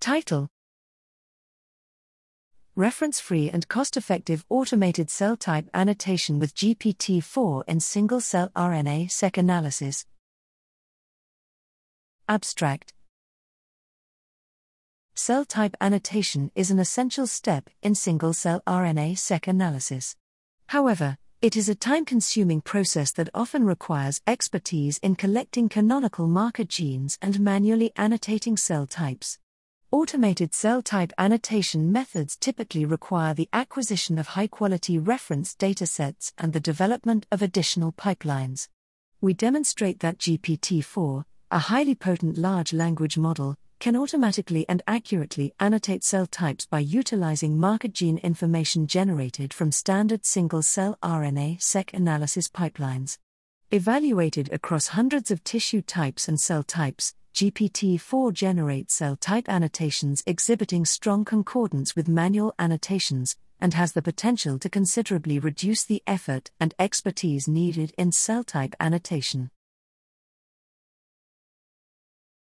Title Reference free and cost effective automated cell type annotation with GPT 4 in single cell RNA seq analysis. Abstract Cell type annotation is an essential step in single cell RNA seq analysis. However, it is a time consuming process that often requires expertise in collecting canonical marker genes and manually annotating cell types. Automated cell type annotation methods typically require the acquisition of high quality reference datasets and the development of additional pipelines. We demonstrate that GPT 4, a highly potent large language model, can automatically and accurately annotate cell types by utilizing marker gene information generated from standard single cell RNA seq analysis pipelines. Evaluated across hundreds of tissue types and cell types, GPT 4 generates cell type annotations exhibiting strong concordance with manual annotations, and has the potential to considerably reduce the effort and expertise needed in cell type annotation.